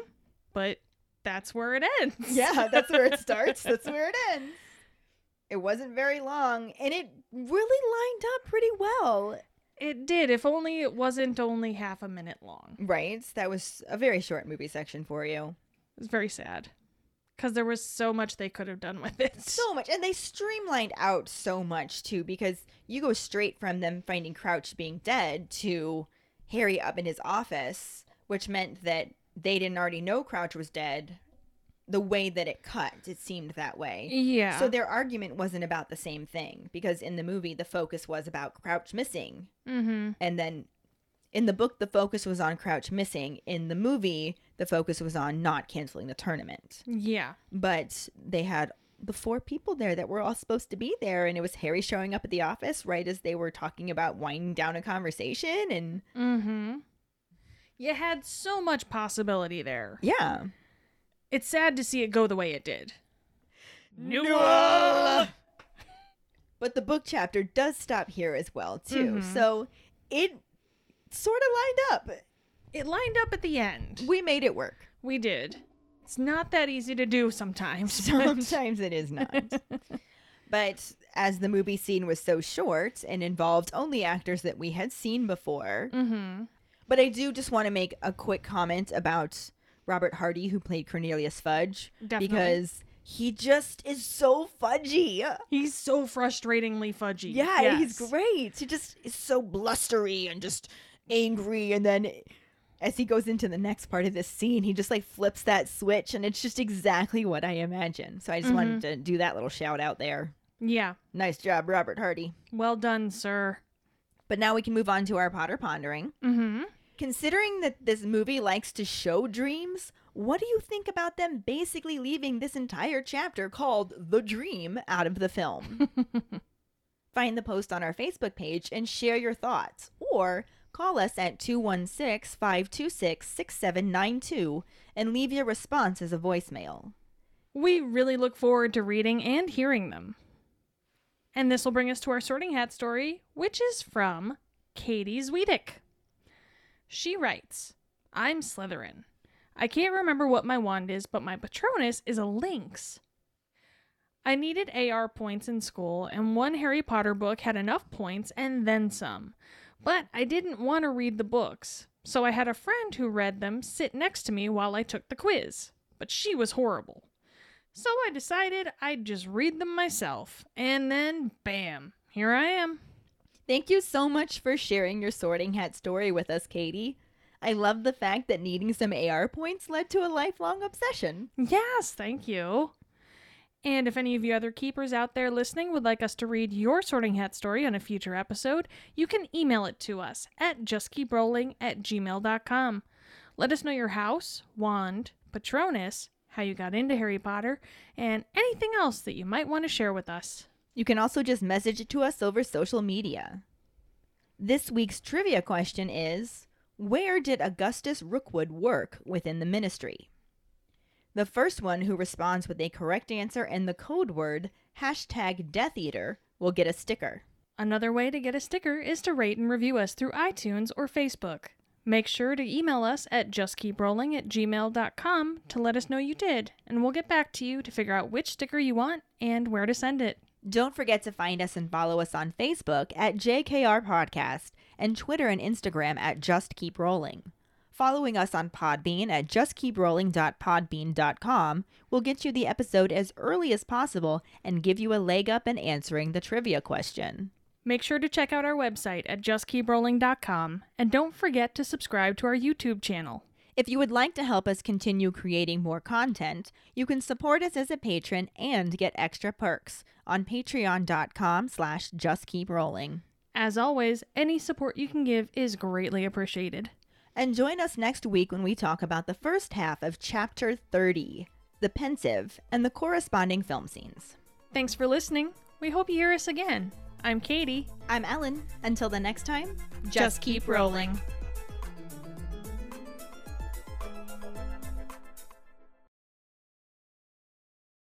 S2: But that's where it ends. [LAUGHS]
S1: Yeah, that's where it starts. [LAUGHS] That's where it ends. It wasn't very long, and it really lined up pretty well.
S2: It did, if only it wasn't only half a minute long.
S1: Right? That was a very short movie section for you.
S2: It was very sad. Because there was so much they could have done with it.
S1: So much. And they streamlined out so much, too, because you go straight from them finding Crouch being dead to Harry up in his office, which meant that they didn't already know Crouch was dead. The way that it cut, it seemed that way.
S2: yeah.
S1: So their argument wasn't about the same thing because in the movie the focus was about Crouch missing
S2: mm-hmm.
S1: and then in the book the focus was on Crouch missing. In the movie the focus was on not canceling the tournament.
S2: Yeah.
S1: But they had the four people there that were all supposed to be there and it was Harry showing up at the office right as they were talking about winding down a conversation and
S2: Mm-hmm. You had so much possibility there.
S1: yeah.
S2: It's sad to see it go the way it did. Newell!
S1: But the book chapter does stop here as well too.
S2: Mhm.
S1: So it sort of lined up.
S2: It lined up at the end.
S1: We made it work.
S2: We did. It's not that easy to do sometimes.
S1: Sometimes it is not. [LAUGHS] but as the movie scene was so short and involved only actors that we had seen before,
S2: Mhm.
S1: But I do just want to make a quick comment about Robert Hardy, who played Cornelius Fudge,
S2: Definitely.
S1: because he just is so fudgy.
S2: He's so frustratingly fudgy.
S1: Yeah, he's great. He just is so blustery and just angry. And then as he goes into the next part of this scene, he just like flips that switch, and it's just exactly what I imagine. So I just wanted to do that little shout out there.
S2: Yeah.
S1: Nice job, Robert Hardy.
S2: Well done, sir.
S1: But now we can move on to our Potter pondering.
S2: Mm-hmm.
S1: Considering that this movie likes to show dreams, what do you think about them basically leaving this entire chapter called The Dream out of the film? [LAUGHS] Find the post on our Facebook page and share your thoughts, or call us at 216 526 6792 and leave your response as a voicemail.
S2: We really look forward to reading and hearing them. And this will bring us to our sorting hat story, which is from Katie Zwiedek. She writes, I'm Slytherin. I can't remember what my wand is, but my Patronus is a lynx. I needed AR points in school, and one Harry Potter book had enough points and then some. But I didn't want to read the books, so I had a friend who read them sit next to me while I took the quiz. But she was horrible. So I decided I'd just read them myself, and then bam, here I am.
S1: Thank you so much for sharing your sorting hat story with us, Katie. I love the fact that needing some AR points led to a lifelong obsession.
S2: Yes, thank you. And if any of you other keepers out there listening would like us to read your sorting hat story on a future episode, you can email it to us at justkeeprolling at gmail.com. Let us know your house, wand, patronus, how you got into Harry Potter, and anything else that you might want to share with us.
S1: You can also just message it to us over social media. This week's trivia question is Where did Augustus Rookwood work within the ministry? The first one who responds with a correct answer and the code word hashtag Death Eater will get a sticker.
S2: Another way to get a sticker is to rate and review us through iTunes or Facebook. Make sure to email us at justkeeprolling at gmail.com to let us know you did, and we'll get back to you to figure out which sticker you want and where to send it.
S1: Don't forget to find us and follow us on Facebook at JKR Podcast and Twitter and Instagram at Just Keep Rolling. Following us on Podbean at justkeeprolling.podbean.com will get you the episode as early as possible and give you a leg up in answering the trivia question.
S2: Make sure to check out our website at justkeeprolling.com, and don't forget to subscribe to our YouTube channel.
S1: If you would like to help us continue creating more content, you can support us as a patron and get extra perks on patreon.com slash justkeeprolling.
S2: As always, any support you can give is greatly appreciated.
S1: And join us next week when we talk about the first half of Chapter 30, The Pensieve, and the corresponding film scenes.
S2: Thanks for listening. We hope you hear us again. I'm Katie.
S1: I'm Ellen. Until the next time,
S2: Just keep rolling.